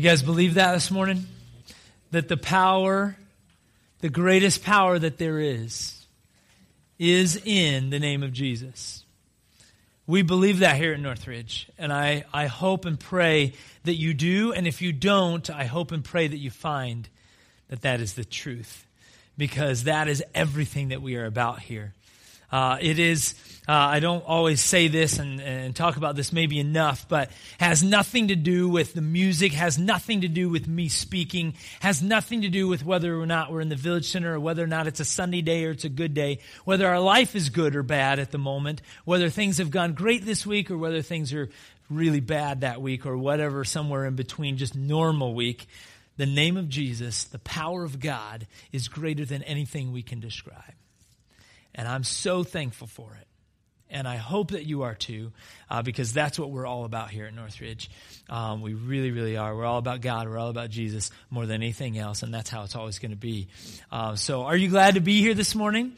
You guys believe that this morning? That the power, the greatest power that there is, is in the name of Jesus. We believe that here at Northridge. And I, I hope and pray that you do. And if you don't, I hope and pray that you find that that is the truth. Because that is everything that we are about here. Uh, it is, uh, I don't always say this and, and talk about this maybe enough, but has nothing to do with the music, has nothing to do with me speaking, has nothing to do with whether or not we're in the village center or whether or not it's a Sunday day or it's a good day, whether our life is good or bad at the moment, whether things have gone great this week or whether things are really bad that week or whatever, somewhere in between, just normal week. The name of Jesus, the power of God, is greater than anything we can describe. And I'm so thankful for it. And I hope that you are too, uh, because that's what we're all about here at Northridge. Um, we really, really are. We're all about God. We're all about Jesus more than anything else, and that's how it's always going to be. Uh, so, are you glad to be here this morning?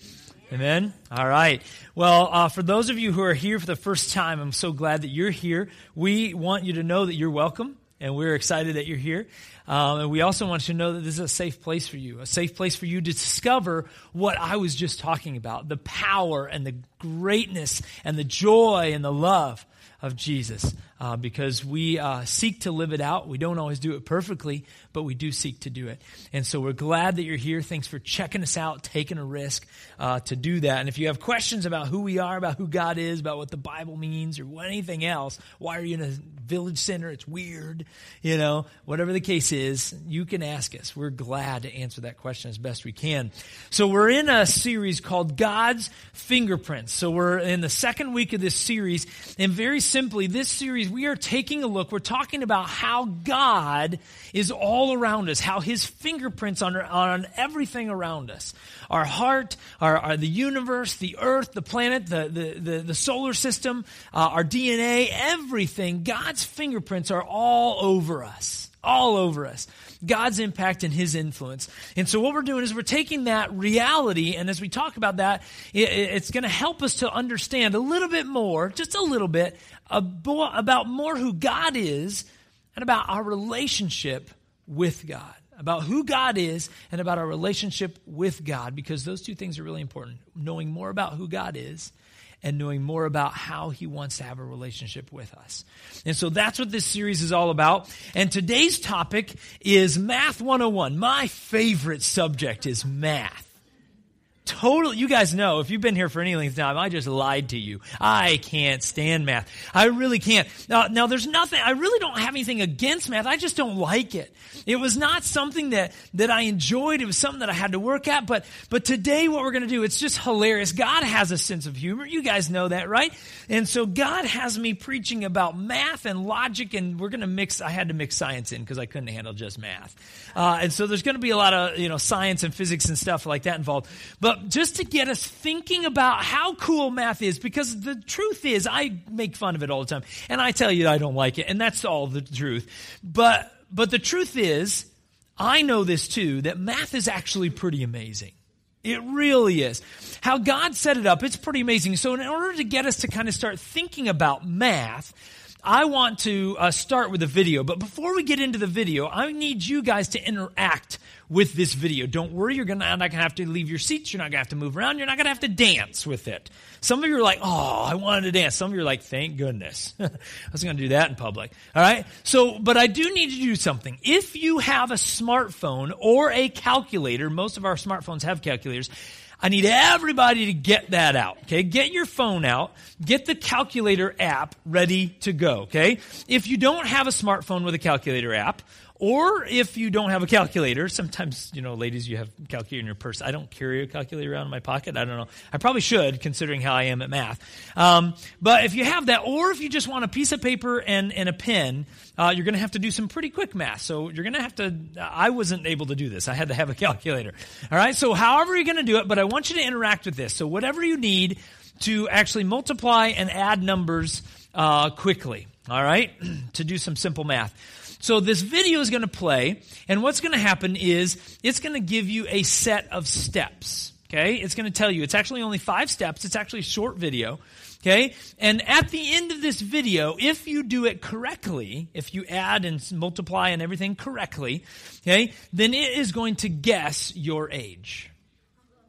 Amen. All right. Well, uh, for those of you who are here for the first time, I'm so glad that you're here. We want you to know that you're welcome and we're excited that you're here. Um, and we also want you to know that this is a safe place for you, a safe place for you to discover what I was just talking about the power and the greatness and the joy and the love of Jesus uh, because we uh, seek to live it out. We don't always do it perfectly, but we do seek to do it. And so we're glad that you're here. Thanks for checking us out, taking a risk uh, to do that. And if you have questions about who we are, about who God is, about what the Bible means, or anything else, why are you in a village center? It's weird, you know, whatever the case is, you can ask us. We're glad to answer that question as best we can. So we're in a series called God's Fingerprints. So we're in the second week of this series, and very simply, this series, we are taking a look, we're talking about how God is all around us, how his fingerprints on, on everything around us. Our heart, our, our the universe, the earth, the planet, the, the, the, the solar system, uh, our DNA, everything, God's fingerprints are all over us all over us. God's impact and His influence. And so what we're doing is we're taking that reality, and as we talk about that, it's going to help us to understand a little bit more, just a little bit, about more who God is and about our relationship with God. About who God is and about our relationship with God, because those two things are really important. Knowing more about who God is and knowing more about how he wants to have a relationship with us. And so that's what this series is all about. And today's topic is Math 101. My favorite subject is math total you guys know if you've been here for any length of time i just lied to you. I can't stand math. I really can't. Now, now there's nothing i really don't have anything against math. I just don't like it. It was not something that that i enjoyed. It was something that i had to work at. But but today what we're going to do it's just hilarious. God has a sense of humor. You guys know that right? And so god has me preaching about math and logic and we're going to mix i had to mix science in because i couldn't handle just math. Uh, and so there's going to be a lot of you know science and physics and stuff like that involved. But just to get us thinking about how cool math is, because the truth is, I make fun of it all the time, and I tell you I don't like it, and that's all the truth. But, but the truth is, I know this too, that math is actually pretty amazing. It really is. How God set it up, it's pretty amazing. So, in order to get us to kind of start thinking about math, I want to uh, start with a video. But before we get into the video, I need you guys to interact with this video. Don't worry, you're, gonna, not going to have to leave your seats. You're not going to have to move around. You're not going to have to dance with it. Some of you are like, oh, I wanted to dance. Some of you are like, thank goodness. I was going to do that in public. All right? So, but I do need to do something. If you have a smartphone or a calculator, most of our smartphones have calculators, I need everybody to get that out. Okay. Get your phone out. Get the calculator app ready to go. Okay. If you don't have a smartphone with a calculator app, or if you don't have a calculator, sometimes, you know, ladies, you have a calculator in your purse. I don't carry a calculator around in my pocket. I don't know. I probably should, considering how I am at math. Um, but if you have that, or if you just want a piece of paper and, and a pen, uh, you're going to have to do some pretty quick math. So you're going to have to, I wasn't able to do this. I had to have a calculator. All right. So however you're going to do it, but I want you to interact with this. So whatever you need to actually multiply and add numbers uh, quickly. All right. to do some simple math. So this video is going to play, and what's going to happen is it's going to give you a set of steps. Okay? It's going to tell you, it's actually only five steps. It's actually a short video. Okay? And at the end of this video, if you do it correctly, if you add and multiply and everything correctly, okay, then it is going to guess your age.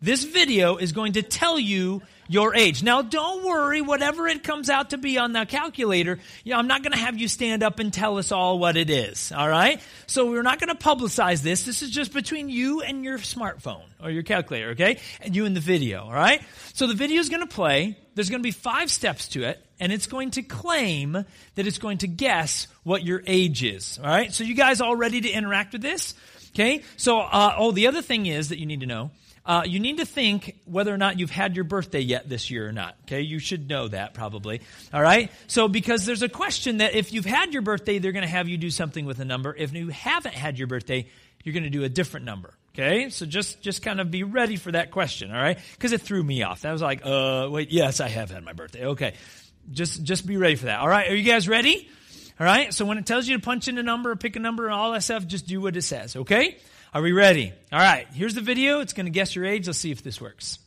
This video is going to tell you your age. Now, don't worry, whatever it comes out to be on the calculator, you know, I'm not going to have you stand up and tell us all what it is, all right? So we're not going to publicize this. This is just between you and your smartphone or your calculator, okay? And you and the video, all right? So the video is going to play. There's going to be five steps to it, and it's going to claim that it's going to guess what your age is, all right? So you guys all ready to interact with this? Okay? So, uh, oh, the other thing is that you need to know uh, you need to think whether or not you've had your birthday yet this year or not. Okay, you should know that probably. All right. So because there's a question that if you've had your birthday, they're going to have you do something with a number. If you haven't had your birthday, you're going to do a different number. Okay, so just just kind of be ready for that question. All right, because it threw me off. That was like, uh, wait, yes, I have had my birthday. Okay, just just be ready for that. All right, are you guys ready? All right. So when it tells you to punch in a number, or pick a number, and all that stuff, just do what it says. Okay. Are we ready? All right, here's the video. It's going to guess your age. Let's see if this works.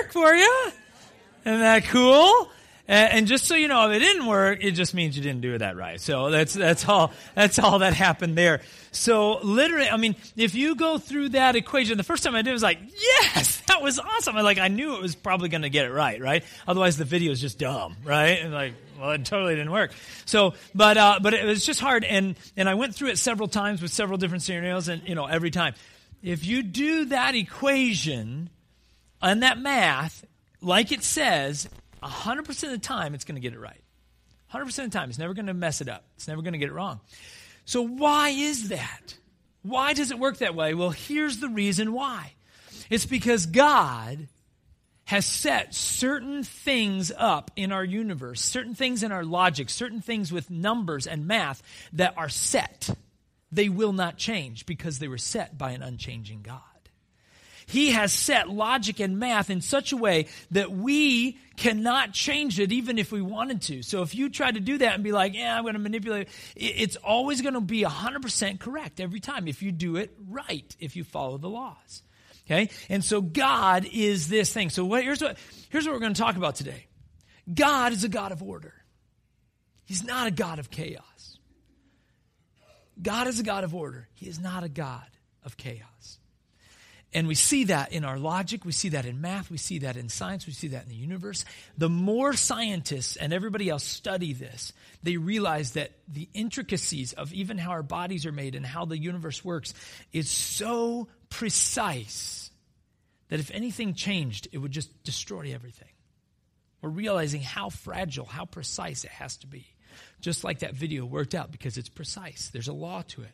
Work for you? Isn't that cool? And, just so you know, if it didn't work, it just means you didn't do it that right. So that's that's all that's all that happened there. So literally, I mean, if you go through that equation, the first time I did it was like, yes, that was awesome. I like I knew it was probably going to get it right, right? Otherwise, the video is just dumb, right? And like, well, it totally didn't work. So, but uh, but it was just hard, and and I went through it several times with several different scenarios, and you know, every time, if you do that equation and that math, like it says, 100% of the time it's going to get it right. 100% of the time. It's never going to mess it up. It's never going to get it wrong. So, why is that? Why does it work that way? Well, here's the reason why it's because God has set certain things up in our universe, certain things in our logic, certain things with numbers and math that are set. They will not change because they were set by an unchanging God. He has set logic and math in such a way that we cannot change it even if we wanted to. So if you try to do that and be like, yeah, I'm going to manipulate, it's always going to be 100% correct every time if you do it right, if you follow the laws. Okay? And so God is this thing. So what, here's, what, here's what we're going to talk about today God is a God of order, He's not a God of chaos. God is a God of order, He is not a God of chaos. And we see that in our logic, we see that in math, we see that in science, we see that in the universe. The more scientists and everybody else study this, they realize that the intricacies of even how our bodies are made and how the universe works is so precise that if anything changed, it would just destroy everything. We're realizing how fragile, how precise it has to be. Just like that video worked out because it's precise. There's a law to it.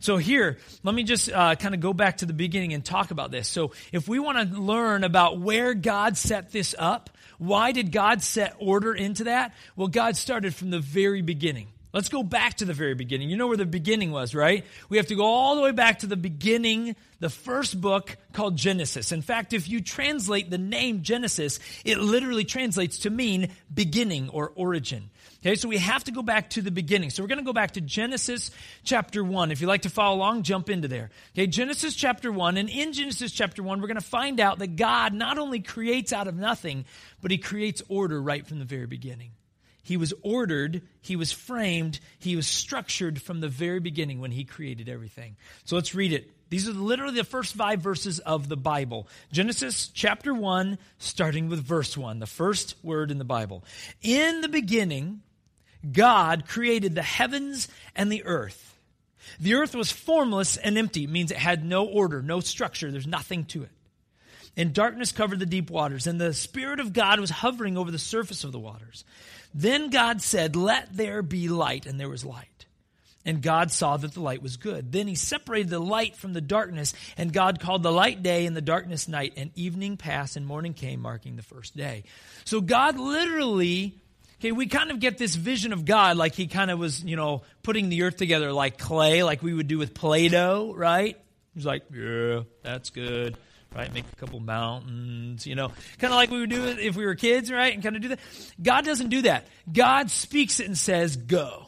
So, here, let me just uh, kind of go back to the beginning and talk about this. So, if we want to learn about where God set this up, why did God set order into that? Well, God started from the very beginning. Let's go back to the very beginning. You know where the beginning was, right? We have to go all the way back to the beginning, the first book called Genesis. In fact, if you translate the name Genesis, it literally translates to mean beginning or origin. Okay, so we have to go back to the beginning. So we're going to go back to Genesis chapter 1. If you'd like to follow along, jump into there. Okay, Genesis chapter 1. And in Genesis chapter 1, we're going to find out that God not only creates out of nothing, but he creates order right from the very beginning. He was ordered, he was framed, he was structured from the very beginning when he created everything. So let's read it. These are literally the first five verses of the Bible. Genesis chapter 1, starting with verse 1, the first word in the Bible. In the beginning, God created the heavens and the earth. The earth was formless and empty, it means it had no order, no structure, there's nothing to it. And darkness covered the deep waters, and the Spirit of God was hovering over the surface of the waters. Then God said, Let there be light, and there was light. And God saw that the light was good. Then he separated the light from the darkness, and God called the light day and the darkness night, and evening passed and morning came, marking the first day. So God literally Okay, we kind of get this vision of God like he kind of was, you know, putting the earth together like clay, like we would do with Play Doh, right? He's like, yeah, that's good, right? Make a couple mountains, you know, kind of like we would do if we were kids, right? And kind of do that. God doesn't do that. God speaks it and says, go.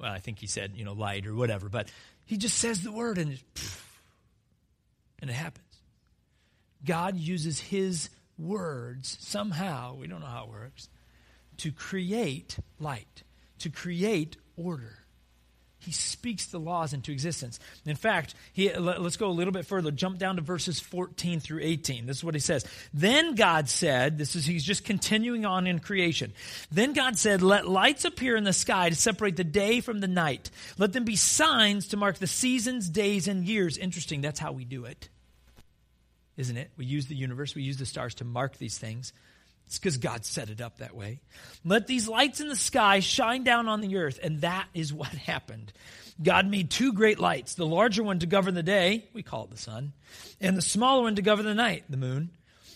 Well, I think he said, you know, light or whatever, but he just says the word and, and it happens. God uses his words somehow, we don't know how it works, to create light, to create order. He speaks the laws into existence. In fact, he, let, us go a little bit further. Jump down to verses 14 through 18. This is what he says. Then God said, this is, he's just continuing on in creation. Then God said, let lights appear in the sky to separate the day from the night. Let them be signs to mark the seasons, days, and years. Interesting. That's how we do it. Isn't it? We use the universe, we use the stars to mark these things. It's because God set it up that way. Let these lights in the sky shine down on the earth. And that is what happened. God made two great lights the larger one to govern the day, we call it the sun, and the smaller one to govern the night, the moon.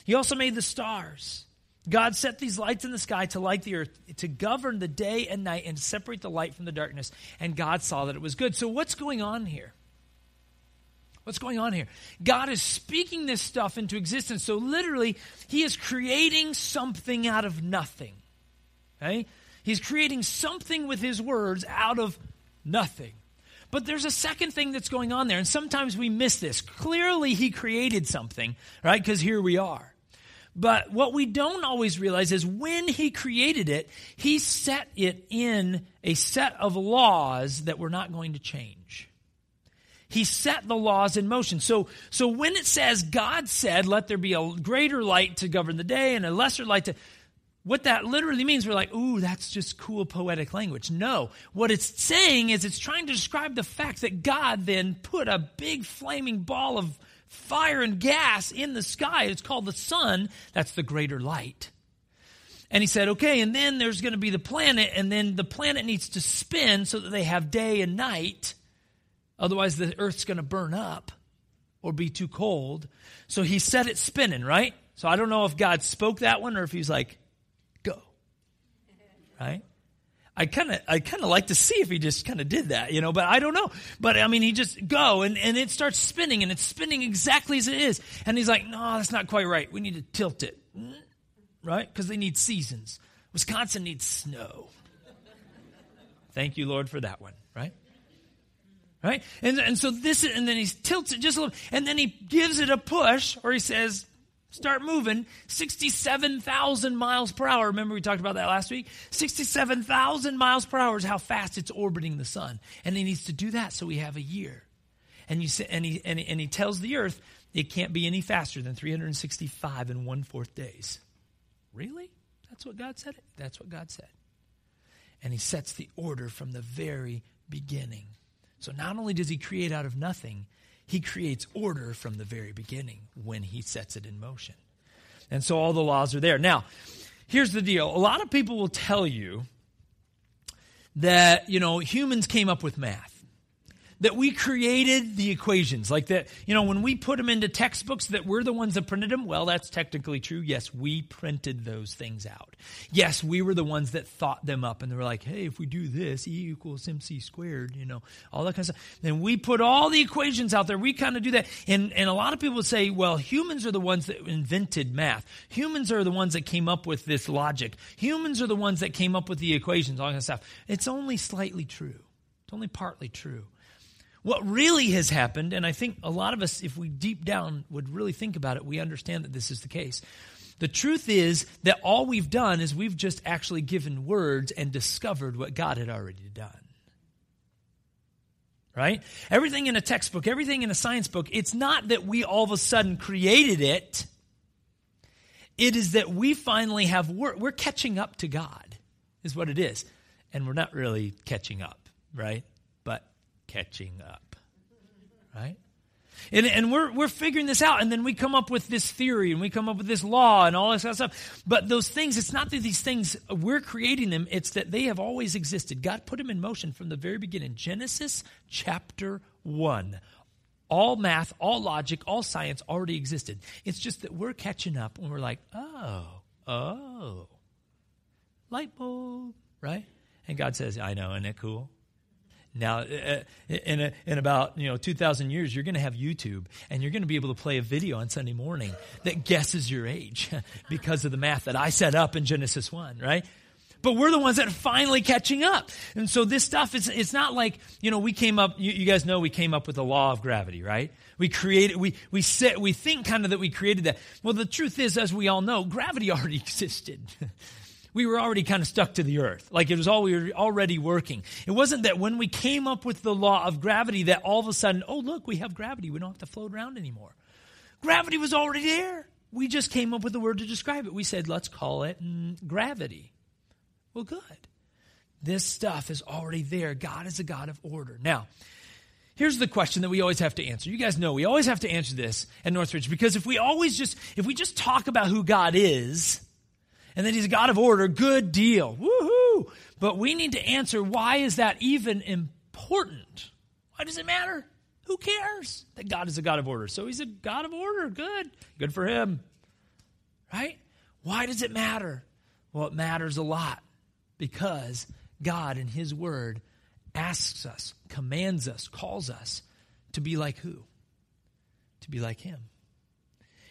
He also made the stars. God set these lights in the sky to light the earth, to govern the day and night, and separate the light from the darkness. And God saw that it was good. So, what's going on here? What's going on here? God is speaking this stuff into existence. So literally, he is creating something out of nothing. Okay? He's creating something with his words out of nothing. But there's a second thing that's going on there, and sometimes we miss this. Clearly, he created something, right? Because here we are. But what we don't always realize is when he created it, he set it in a set of laws that were not going to change. He set the laws in motion. So, so when it says God said, let there be a greater light to govern the day and a lesser light to, what that literally means, we're like, ooh, that's just cool poetic language. No. What it's saying is it's trying to describe the fact that God then put a big flaming ball of fire and gas in the sky. It's called the sun. That's the greater light. And he said, okay, and then there's going to be the planet, and then the planet needs to spin so that they have day and night. Otherwise, the earth's going to burn up or be too cold. So he set it spinning, right? So I don't know if God spoke that one or if he's like, go. Right? I kind of I kind of like to see if he just kind of did that, you know, but I don't know. But I mean, he just go and, and it starts spinning and it's spinning exactly as it is. And he's like, no, that's not quite right. We need to tilt it. Mm, right? Because they need seasons. Wisconsin needs snow. Thank you, Lord, for that one, right? Right? And, and so this, and then he tilts it just a little, and then he gives it a push, or he says, start moving 67,000 miles per hour. Remember we talked about that last week? 67,000 miles per hour is how fast it's orbiting the sun. And he needs to do that so we have a year. And, you say, and, he, and, he, and he tells the earth it can't be any faster than 365 and one fourth days. Really? That's what God said? That's what God said. And he sets the order from the very beginning. So not only does he create out of nothing, He creates order from the very beginning when he sets it in motion. And so all the laws are there. Now, here's the deal. A lot of people will tell you that, you know, humans came up with math that we created the equations. Like that you know when we put them into textbooks that we're the ones that printed them? Well that's technically true. Yes we printed those things out. Yes we were the ones that thought them up and they were like hey if we do this e equals mc squared you know all that kind of stuff. Then we put all the equations out there. We kind of do that. And and a lot of people say well humans are the ones that invented math. Humans are the ones that came up with this logic. Humans are the ones that came up with the equations all that kind of stuff. It's only slightly true. It's only partly true what really has happened, and I think a lot of us, if we deep down would really think about it, we understand that this is the case. The truth is that all we've done is we've just actually given words and discovered what God had already done. Right? Everything in a textbook, everything in a science book, it's not that we all of a sudden created it. It is that we finally have, we're, we're catching up to God, is what it is. And we're not really catching up, right? Catching up. Right? And, and we're, we're figuring this out, and then we come up with this theory, and we come up with this law, and all this kind of stuff. But those things, it's not that these things, we're creating them, it's that they have always existed. God put them in motion from the very beginning. Genesis chapter 1. All math, all logic, all science already existed. It's just that we're catching up, and we're like, oh, oh, light bulb, right? And God says, I know, isn't it cool? Now, uh, uh, in, a, in about you know 2,000 years, you're going to have YouTube, and you're going to be able to play a video on Sunday morning that guesses your age because of the math that I set up in Genesis 1, right? But we're the ones that are finally catching up. And so this stuff, is it's not like, you know, we came up, you, you guys know we came up with the law of gravity, right? We created, we, we, set, we think kind of that we created that. Well, the truth is, as we all know, gravity already existed we were already kind of stuck to the earth. Like it was all we were already working. It wasn't that when we came up with the law of gravity that all of a sudden, oh look, we have gravity. We don't have to float around anymore. Gravity was already there. We just came up with a word to describe it. We said, let's call it mm, gravity. Well, good. This stuff is already there. God is a God of order. Now, here's the question that we always have to answer. You guys know we always have to answer this at Northridge because if we always just if we just talk about who God is, and that he's a God of order, good deal. Woohoo! But we need to answer why is that even important? Why does it matter? Who cares that God is a God of order? So he's a God of order. Good. Good for him. Right? Why does it matter? Well, it matters a lot because God in his word asks us, commands us, calls us to be like who? To be like him.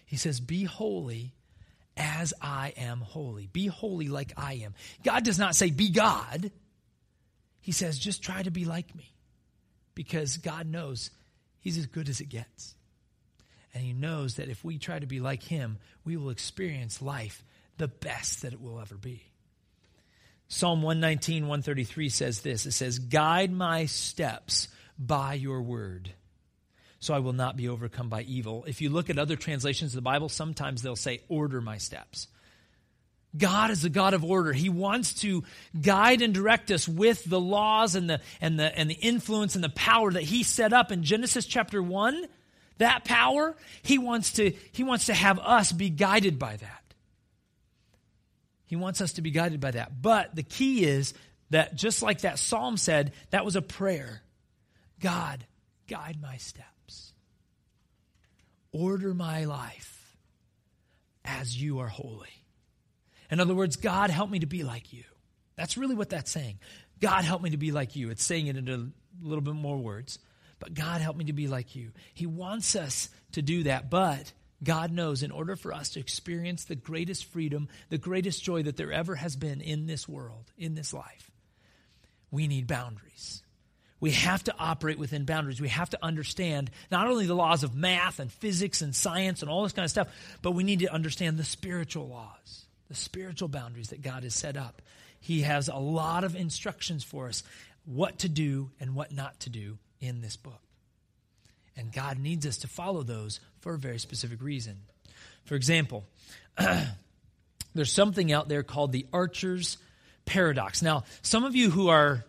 He says, Be holy as I am holy. Be holy like I am. God does not say, be God. He says, just try to be like me. Because God knows He's as good as it gets. And He knows that if we try to be like Him, we will experience life the best that it will ever be. Psalm 119, 133 says this It says, Guide my steps by your word so I will not be overcome by evil. If you look at other translations of the Bible, sometimes they'll say, Order my steps. God is a God of order. He wants to guide and direct us with the laws and the, and the, and the influence and the power that He set up in Genesis chapter 1. That power, He wants to, he wants to have us be guided by that. He wants us to be guided by that. But the key is that just like that psalm said, that was a prayer. God, guide my steps order my life as you are holy. In other words, God, help me to be like you. That's really what that's saying. God, help me to be like you. It's saying it in a little bit more words. But God, help me to be like you. He wants us to do that. But God knows in order for us to experience the greatest freedom, the greatest joy that there ever has been in this world, in this life, we need boundaries. We have to operate within boundaries. We have to understand not only the laws of math and physics and science and all this kind of stuff, but we need to understand the spiritual laws, the spiritual boundaries that God has set up. He has a lot of instructions for us what to do and what not to do in this book. And God needs us to follow those for a very specific reason. For example, there's something out there called the Archer's Paradox. Now, some of you who are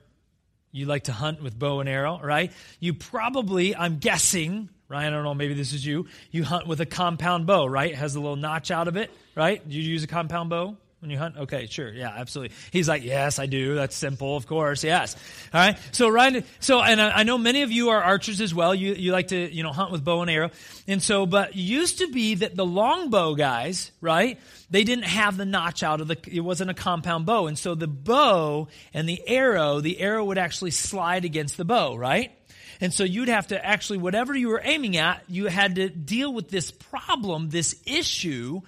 you like to hunt with bow and arrow, right? You probably, I'm guessing, Ryan, I don't know, maybe this is you. You hunt with a compound bow, right? It has a little notch out of it, right? Do you use a compound bow? When you hunt? Okay, sure. Yeah, absolutely. He's like, yes, I do. That's simple, of course. Yes. All right. So, Ryan, so, and I, I know many of you are archers as well. You, you like to, you know, hunt with bow and arrow. And so, but used to be that the longbow guys, right? They didn't have the notch out of the, it wasn't a compound bow. And so the bow and the arrow, the arrow would actually slide against the bow, right? And so you'd have to actually, whatever you were aiming at, you had to deal with this problem, this issue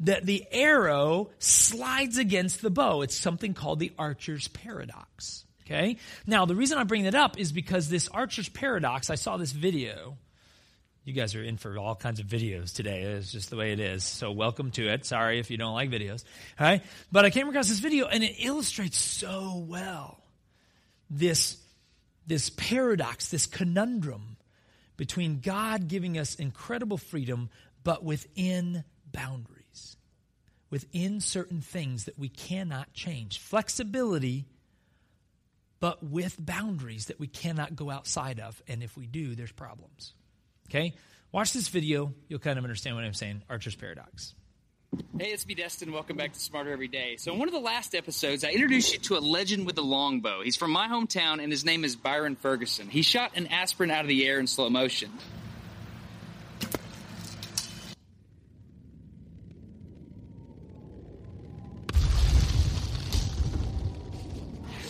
that the arrow slides against the bow. It's something called the archer's paradox. Okay? Now, the reason I bring that up is because this archer's paradox, I saw this video. You guys are in for all kinds of videos today. It's just the way it is. So, welcome to it. Sorry if you don't like videos. All right? But I came across this video and it illustrates so well this, this paradox, this conundrum between God giving us incredible freedom, but within boundaries within certain things that we cannot change. Flexibility, but with boundaries that we cannot go outside of. And if we do, there's problems. Okay? Watch this video. You'll kind of understand what I'm saying. Archer's Paradox. Hey, it's me, Destin. Welcome back to Smarter Every Day. So, in one of the last episodes, I introduced you to a legend with a longbow. He's from my hometown, and his name is Byron Ferguson. He shot an aspirin out of the air in slow motion.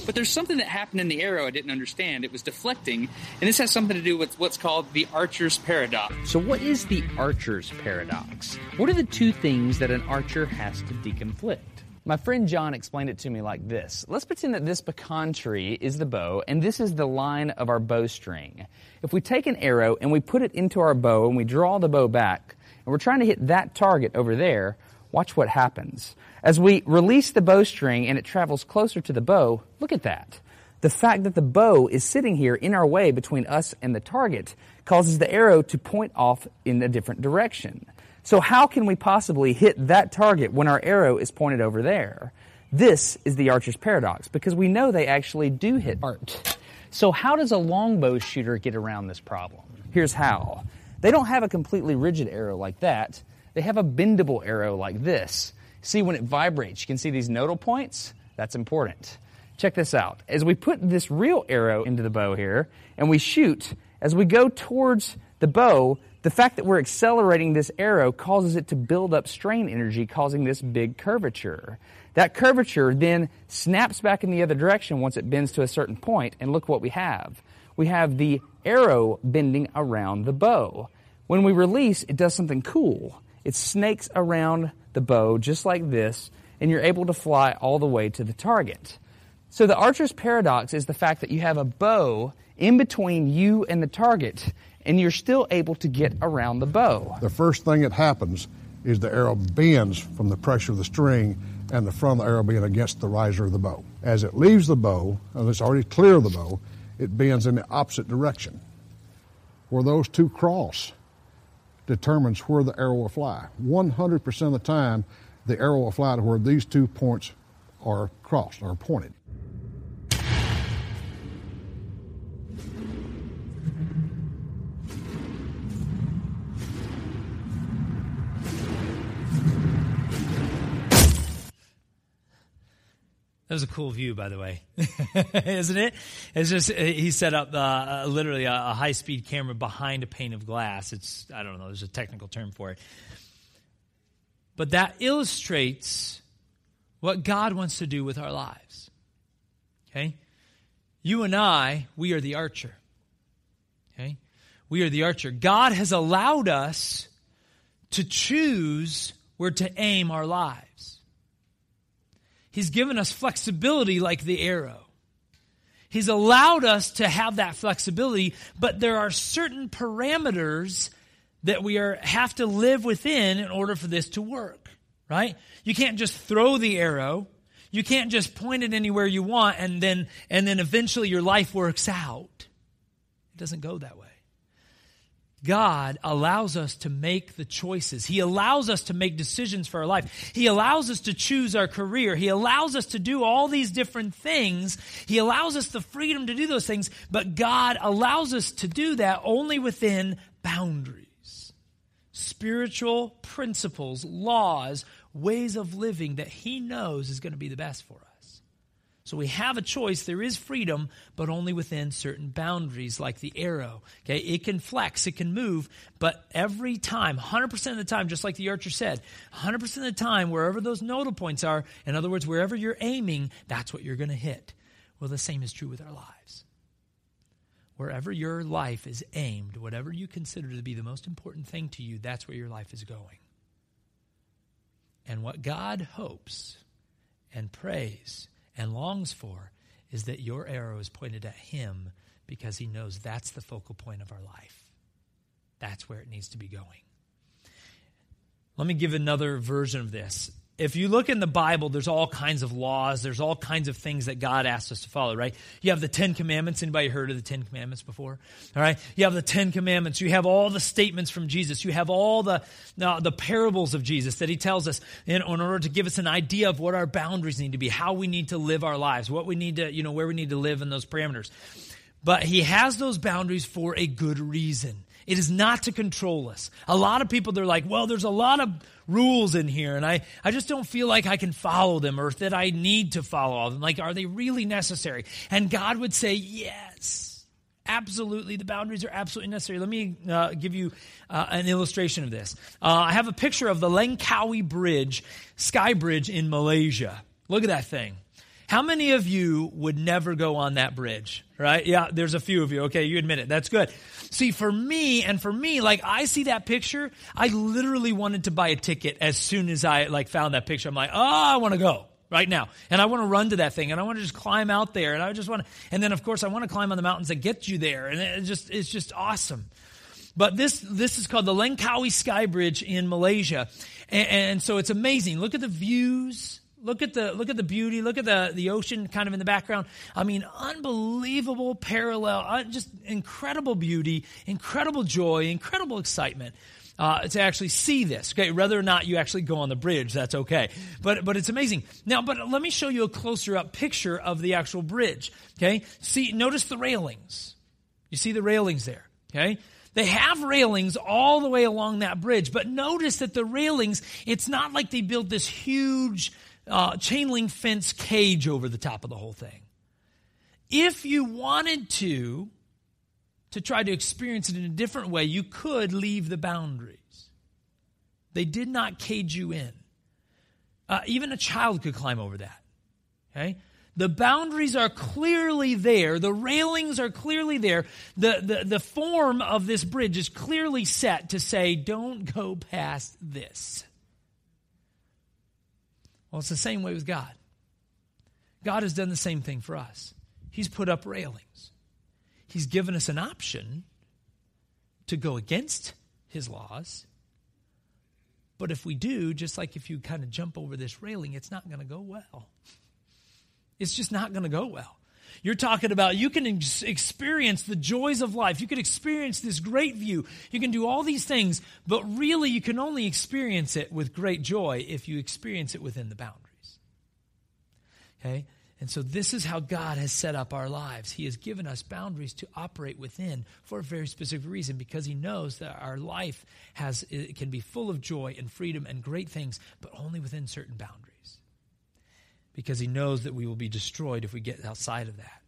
But there's something that happened in the arrow I didn't understand. It was deflecting, and this has something to do with what's called the archer's paradox. So, what is the archer's paradox? What are the two things that an archer has to deconflict? My friend John explained it to me like this. Let's pretend that this pecan tree is the bow, and this is the line of our bowstring. If we take an arrow and we put it into our bow and we draw the bow back, and we're trying to hit that target over there, watch what happens. As we release the bowstring and it travels closer to the bow, look at that. The fact that the bow is sitting here in our way between us and the target causes the arrow to point off in a different direction. So how can we possibly hit that target when our arrow is pointed over there? This is the archer's paradox because we know they actually do hit art. So how does a longbow shooter get around this problem? Here's how. They don't have a completely rigid arrow like that. They have a bendable arrow like this. See, when it vibrates, you can see these nodal points. That's important. Check this out. As we put this real arrow into the bow here and we shoot, as we go towards the bow, the fact that we're accelerating this arrow causes it to build up strain energy, causing this big curvature. That curvature then snaps back in the other direction once it bends to a certain point, and look what we have. We have the arrow bending around the bow. When we release, it does something cool. It snakes around the bow just like this, and you're able to fly all the way to the target. So the archer's paradox is the fact that you have a bow in between you and the target, and you're still able to get around the bow. The first thing that happens is the arrow bends from the pressure of the string and the front of the arrow being against the riser of the bow. As it leaves the bow, and it's already clear of the bow, it bends in the opposite direction. Where those two cross, determines where the arrow will fly. 100% of the time, the arrow will fly to where these two points are crossed or pointed. That was a cool view, by the way, isn't it? It's just uh, he set up uh, uh, literally a, a high speed camera behind a pane of glass. It's I don't know. There's a technical term for it, but that illustrates what God wants to do with our lives. Okay, you and I, we are the archer. Okay, we are the archer. God has allowed us to choose where to aim our lives. He's given us flexibility like the arrow. He's allowed us to have that flexibility, but there are certain parameters that we are, have to live within in order for this to work, right? You can't just throw the arrow. You can't just point it anywhere you want and then, and then eventually your life works out. It doesn't go that way. God allows us to make the choices. He allows us to make decisions for our life. He allows us to choose our career. He allows us to do all these different things. He allows us the freedom to do those things, but God allows us to do that only within boundaries, spiritual principles, laws, ways of living that He knows is going to be the best for us. So we have a choice. There is freedom, but only within certain boundaries, like the arrow. Okay, it can flex, it can move, but every time, 100% of the time, just like the archer said, 100% of the time, wherever those nodal points are, in other words, wherever you're aiming, that's what you're going to hit. Well, the same is true with our lives. Wherever your life is aimed, whatever you consider to be the most important thing to you, that's where your life is going. And what God hopes and prays and longs for is that your arrow is pointed at Him because He knows that's the focal point of our life. That's where it needs to be going. Let me give another version of this if you look in the Bible, there's all kinds of laws. There's all kinds of things that God asks us to follow, right? You have the Ten Commandments. Anybody heard of the Ten Commandments before? All right. You have the Ten Commandments. You have all the statements from Jesus. You have all the, uh, the parables of Jesus that he tells us in, in order to give us an idea of what our boundaries need to be, how we need to live our lives, what we need to, you know, where we need to live in those parameters. But he has those boundaries for a good reason. It is not to control us. A lot of people, they're like, well, there's a lot of rules in here and I, I just don't feel like I can follow them or that I need to follow all them. Like, are they really necessary? And God would say, yes. Absolutely, the boundaries are absolutely necessary. Let me uh, give you uh, an illustration of this. Uh, I have a picture of the Langkawi Bridge, Sky Bridge in Malaysia. Look at that thing. How many of you would never go on that bridge? Right? Yeah, there's a few of you. Okay, you admit it. That's good. See, for me, and for me, like, I see that picture, I literally wanted to buy a ticket as soon as I, like, found that picture. I'm like, oh, I want to go right now. And I want to run to that thing and I want to just climb out there and I just want to, and then of course I want to climb on the mountains that get you there. And it just, it's just awesome. But this, this is called the Langkawi Sky Bridge in Malaysia. And, and so it's amazing. Look at the views. Look at the look at the beauty. Look at the the ocean kind of in the background. I mean, unbelievable parallel, uh, just incredible beauty, incredible joy, incredible excitement. Uh, to actually see this. Okay, whether or not you actually go on the bridge, that's okay. But but it's amazing. Now, but let me show you a closer up picture of the actual bridge. Okay, see, notice the railings. You see the railings there. Okay, they have railings all the way along that bridge, but notice that the railings, it's not like they built this huge uh, chain link fence cage over the top of the whole thing. If you wanted to, to try to experience it in a different way, you could leave the boundaries. They did not cage you in. Uh, even a child could climb over that. Okay? The boundaries are clearly there. The railings are clearly there. The, the, the form of this bridge is clearly set to say, don't go past this. Well, it's the same way with God. God has done the same thing for us. He's put up railings. He's given us an option to go against his laws. But if we do, just like if you kind of jump over this railing, it's not going to go well. It's just not going to go well. You're talking about you can experience the joys of life. You can experience this great view. You can do all these things, but really you can only experience it with great joy if you experience it within the boundaries. Okay? And so this is how God has set up our lives. He has given us boundaries to operate within for a very specific reason because he knows that our life has it can be full of joy and freedom and great things, but only within certain boundaries because he knows that we will be destroyed if we get outside of that.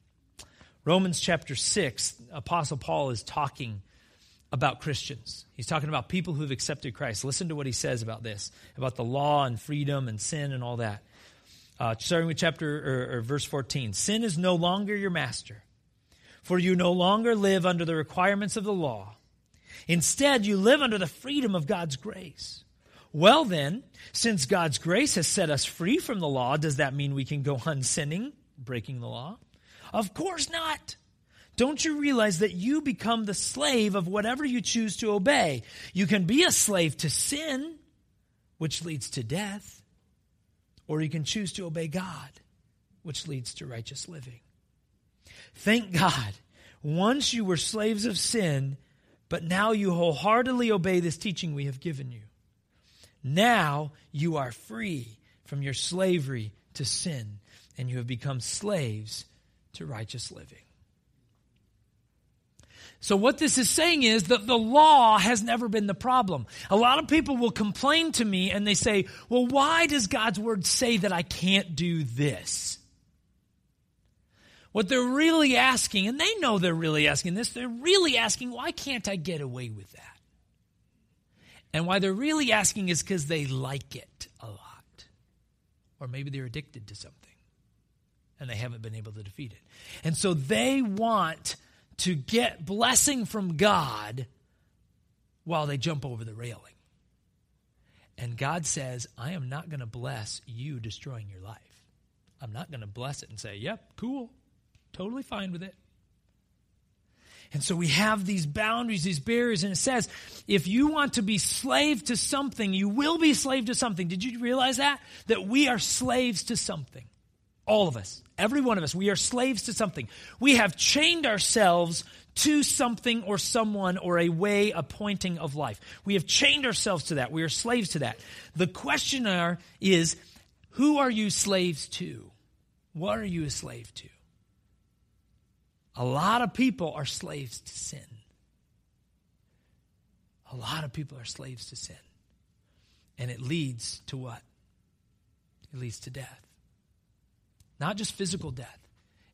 Romans chapter 6, Apostle Paul is talking about Christians. He's talking about people who have accepted Christ. Listen to what he says about this, about the law and freedom and sin and all that. Uh, starting with chapter or, or verse 14. Sin is no longer your master, for you no longer live under the requirements of the law. Instead, you live under the freedom of God's grace. Well, then, since God's grace has set us free from the law, does that mean we can go on sinning, breaking the law? Of course not. Don't you realize that you become the slave of whatever you choose to obey? You can be a slave to sin, which leads to death, or you can choose to obey God, which leads to righteous living. Thank God. Once you were slaves of sin, but now you wholeheartedly obey this teaching we have given you. Now you are free from your slavery to sin, and you have become slaves to righteous living. So, what this is saying is that the law has never been the problem. A lot of people will complain to me and they say, Well, why does God's word say that I can't do this? What they're really asking, and they know they're really asking this, they're really asking, Why can't I get away with that? And why they're really asking is because they like it a lot. Or maybe they're addicted to something and they haven't been able to defeat it. And so they want to get blessing from God while they jump over the railing. And God says, I am not going to bless you destroying your life. I'm not going to bless it and say, yep, cool, totally fine with it. And so we have these boundaries, these barriers, and it says, if you want to be slave to something, you will be slave to something. Did you realize that? That we are slaves to something. All of us, every one of us, we are slaves to something. We have chained ourselves to something or someone or a way, a pointing of life. We have chained ourselves to that. We are slaves to that. The question is, who are you slaves to? What are you a slave to? A lot of people are slaves to sin. A lot of people are slaves to sin. And it leads to what? It leads to death. Not just physical death,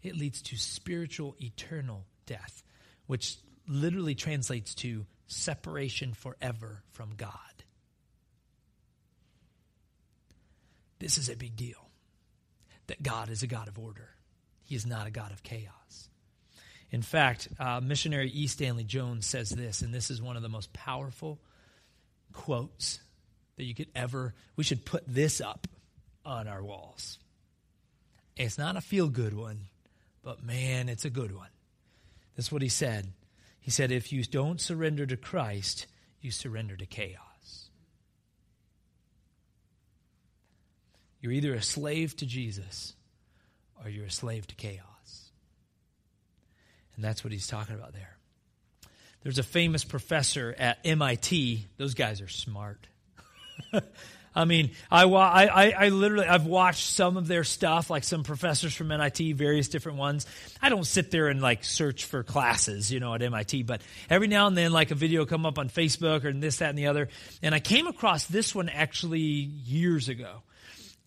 it leads to spiritual, eternal death, which literally translates to separation forever from God. This is a big deal that God is a God of order, He is not a God of chaos. In fact, uh, missionary E. Stanley Jones says this, and this is one of the most powerful quotes that you could ever. We should put this up on our walls. It's not a feel good one, but man, it's a good one. That's what he said. He said, if you don't surrender to Christ, you surrender to chaos. You're either a slave to Jesus or you're a slave to chaos. And that's what he's talking about there. There's a famous professor at MIT. Those guys are smart. I mean, I, I, I literally, I've watched some of their stuff, like some professors from MIT, various different ones. I don't sit there and like search for classes, you know, at MIT, but every now and then, like a video come up on Facebook or this, that, and the other. And I came across this one actually years ago.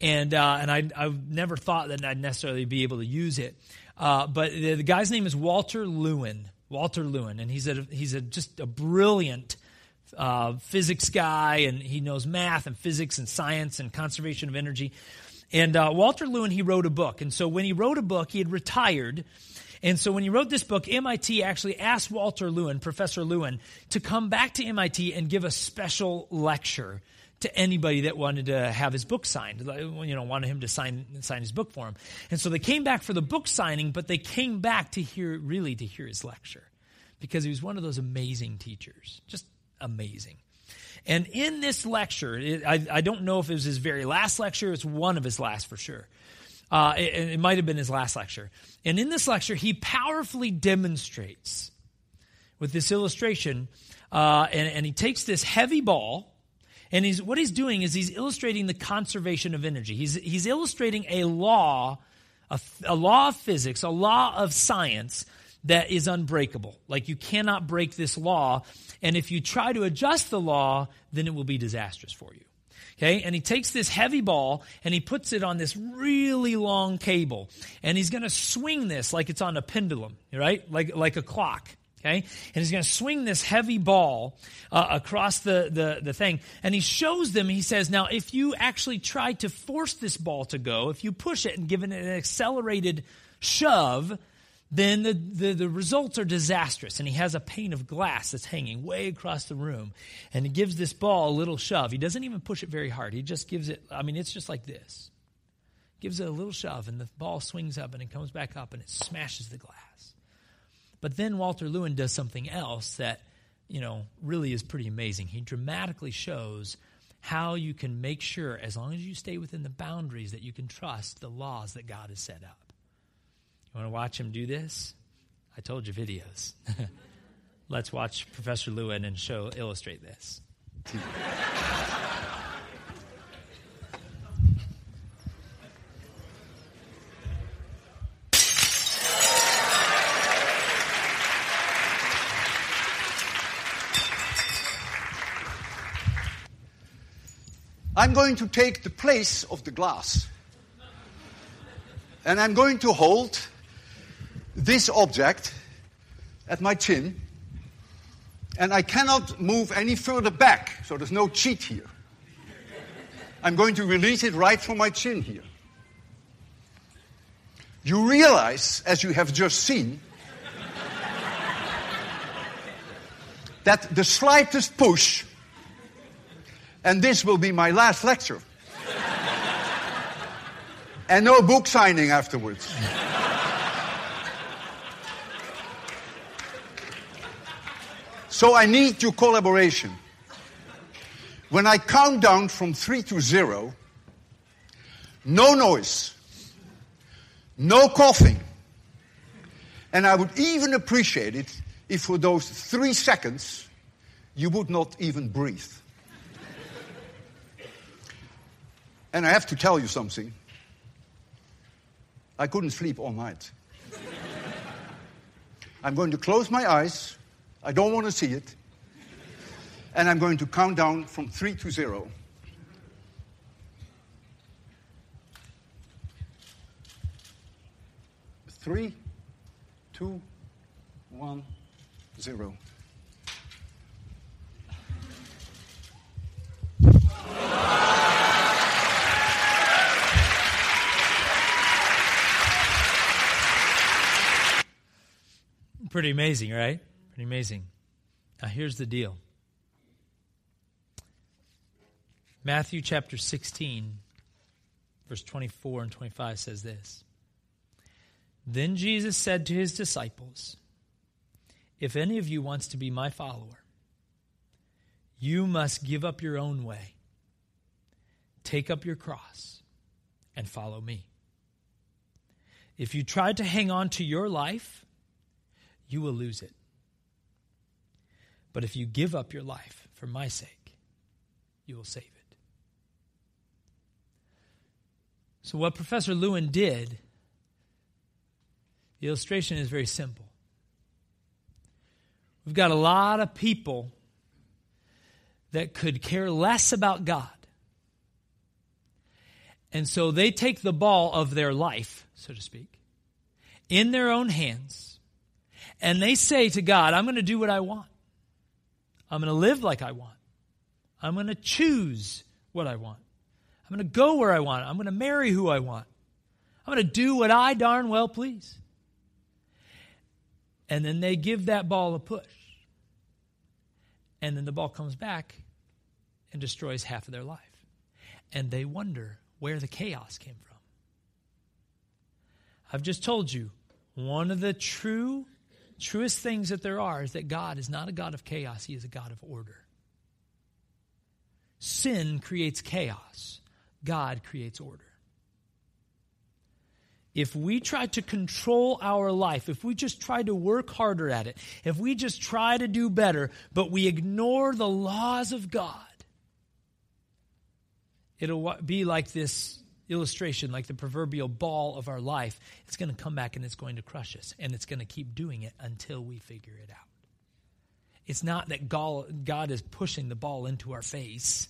And, uh, and I, I've never thought that I'd necessarily be able to use it. Uh, but the, the, guy's name is Walter Lewin. Walter Lewin. And he's, a, he's a, just a brilliant uh, physics guy, and he knows math and physics and science and conservation of energy. And uh, Walter Lewin, he wrote a book. And so when he wrote a book, he had retired. And so when he wrote this book, MIT actually asked Walter Lewin, Professor Lewin, to come back to MIT and give a special lecture to anybody that wanted to have his book signed, you know, wanted him to sign sign his book for him. And so they came back for the book signing, but they came back to hear really to hear his lecture because he was one of those amazing teachers, just amazing. And in this lecture, it, I, I, don't know if it was his very last lecture. It's one of his last for sure. Uh, it, it might have been his last lecture. And in this lecture, he powerfully demonstrates with this illustration, uh, and, and he takes this heavy ball and he's, what he's doing is he's illustrating the conservation of energy. He's, he's illustrating a law, a, a law of physics, a law of science that is unbreakable. Like you cannot break this law. And if you try to adjust the law, then it will be disastrous for you. Okay, and he takes this heavy ball and he puts it on this really long cable, and he's going to swing this like it's on a pendulum, right? Like like a clock. Okay? And he's going to swing this heavy ball uh, across the, the, the thing. And he shows them, he says, now, if you actually try to force this ball to go, if you push it and give it an accelerated shove, then the, the, the, results are disastrous. And he has a pane of glass that's hanging way across the room. And he gives this ball a little shove. He doesn't even push it very hard. He just gives it, I mean, it's just like this. Gives it a little shove, and the ball swings up and it comes back up and it smashes the glass. But then Walter Lewin does something else that, you know, really is pretty amazing. He dramatically shows how you can make sure, as long as you stay within the boundaries, that you can trust the laws that God has set up. You want to watch him do this? I told you videos. Let's watch Professor Lewin and show illustrate this. I'm going to take the place of the glass. And I'm going to hold this object at my chin. And I cannot move any further back, so there's no cheat here. I'm going to release it right from my chin here. You realize, as you have just seen, that the slightest push, and this will be my last lecture, and no book signing afterwards. So I need your collaboration. When I count down from three to zero, no noise, no coughing, and I would even appreciate it if for those three seconds you would not even breathe. And I have to tell you something. I couldn't sleep all night. I'm going to close my eyes. I don't want to see it and I'm going to count down from three to zero. Three, two, one, zero. Pretty amazing, right? Pretty amazing. Now, here's the deal Matthew chapter 16, verse 24 and 25 says this Then Jesus said to his disciples, If any of you wants to be my follower, you must give up your own way, take up your cross, and follow me. If you try to hang on to your life, you will lose it. But if you give up your life for my sake, you will save it. So, what Professor Lewin did, the illustration is very simple. We've got a lot of people that could care less about God. And so they take the ball of their life, so to speak, in their own hands, and they say to God, I'm going to do what I want. I'm going to live like I want. I'm going to choose what I want. I'm going to go where I want. I'm going to marry who I want. I'm going to do what I darn well please. And then they give that ball a push. And then the ball comes back and destroys half of their life. And they wonder where the chaos came from. I've just told you one of the true truest things that there are is that God is not a God of chaos, he is a God of order. Sin creates chaos. God creates order. If we try to control our life, if we just try to work harder at it, if we just try to do better, but we ignore the laws of God, it'll be like this illustration, like the proverbial ball of our life. It's going to come back and it's going to crush us, and it's going to keep doing it until we figure it out. It's not that God is pushing the ball into our face.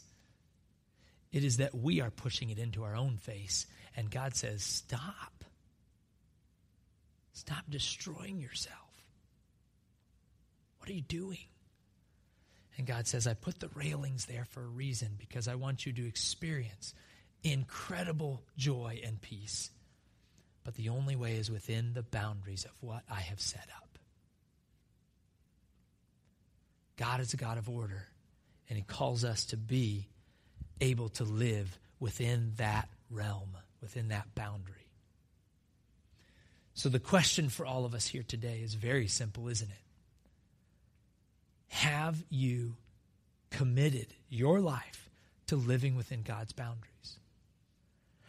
It is that we are pushing it into our own face. And God says, Stop. Stop destroying yourself. What are you doing? And God says, I put the railings there for a reason because I want you to experience incredible joy and peace. But the only way is within the boundaries of what I have set up. God is a God of order, and He calls us to be able to live within that realm, within that boundary. So, the question for all of us here today is very simple, isn't it? Have you committed your life to living within God's boundaries?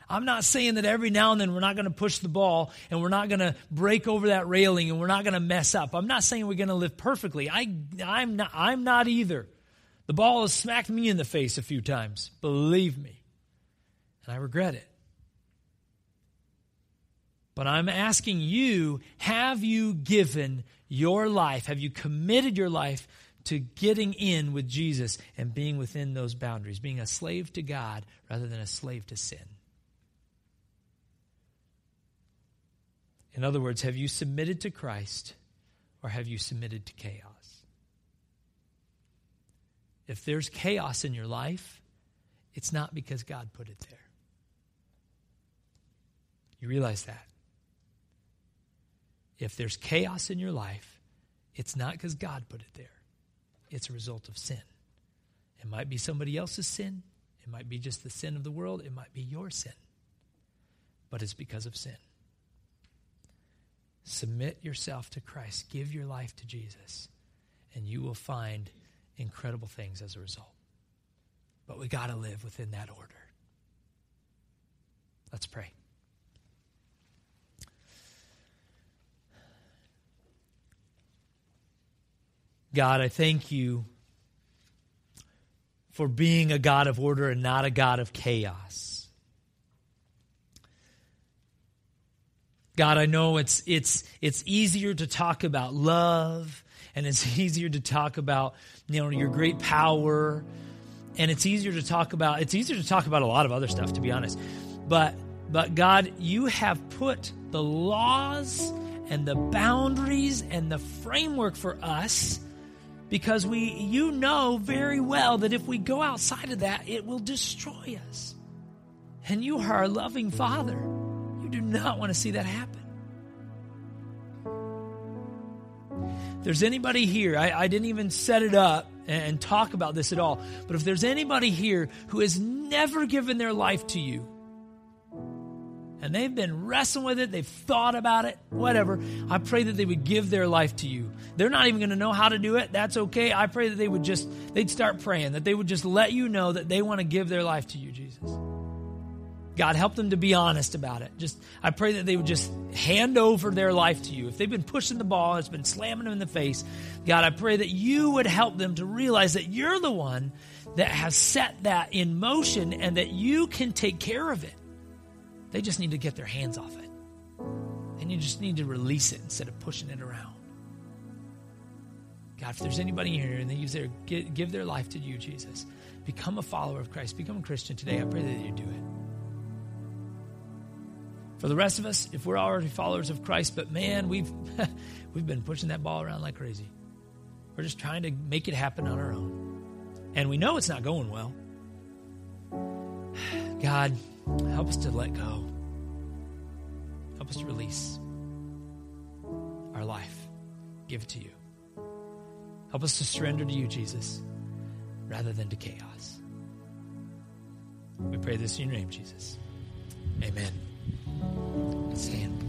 I'm not saying that every now and then we're not going to push the ball and we're not going to break over that railing and we're not going to mess up. I'm not saying we're going to live perfectly. I, I'm, not, I'm not either. The ball has smacked me in the face a few times, believe me. And I regret it. But I'm asking you have you given your life, have you committed your life to getting in with Jesus and being within those boundaries, being a slave to God rather than a slave to sin. In other words, have you submitted to Christ or have you submitted to chaos? If there's chaos in your life, it's not because God put it there. You realize that? If there's chaos in your life, it's not because God put it there, it's a result of sin. It might be somebody else's sin, it might be just the sin of the world, it might be your sin, but it's because of sin. Submit yourself to Christ, give your life to Jesus, and you will find incredible things as a result. But we got to live within that order. Let's pray. God, I thank you for being a God of order and not a God of chaos. God, I know it's, it's, it's easier to talk about love and it's easier to talk about, you know, your great power and it's easier to talk about, it's easier to talk about a lot of other stuff, to be honest. But, but God, you have put the laws and the boundaries and the framework for us because we you know very well that if we go outside of that it will destroy us and you are a loving father you do not want to see that happen if there's anybody here I, I didn't even set it up and talk about this at all but if there's anybody here who has never given their life to you and they've been wrestling with it, they've thought about it, whatever. I pray that they would give their life to you. They're not even going to know how to do it. That's okay. I pray that they would just they'd start praying, that they would just let you know that they want to give their life to you, Jesus. God, help them to be honest about it. Just I pray that they would just hand over their life to you. If they've been pushing the ball, it's been slamming them in the face, God, I pray that you would help them to realize that you're the one that has set that in motion and that you can take care of it. They just need to get their hands off it. And you just need to release it instead of pushing it around. God, if there's anybody here and they use their give their life to you, Jesus, become a follower of Christ, become a Christian today. I pray that you do it. For the rest of us, if we're already followers of Christ, but man, we've we've been pushing that ball around like crazy. We're just trying to make it happen on our own. And we know it's not going well. God, Help us to let go. Help us to release our life. Give it to you. Help us to surrender to you, Jesus, rather than to chaos. We pray this in your name, Jesus. Amen. Stand.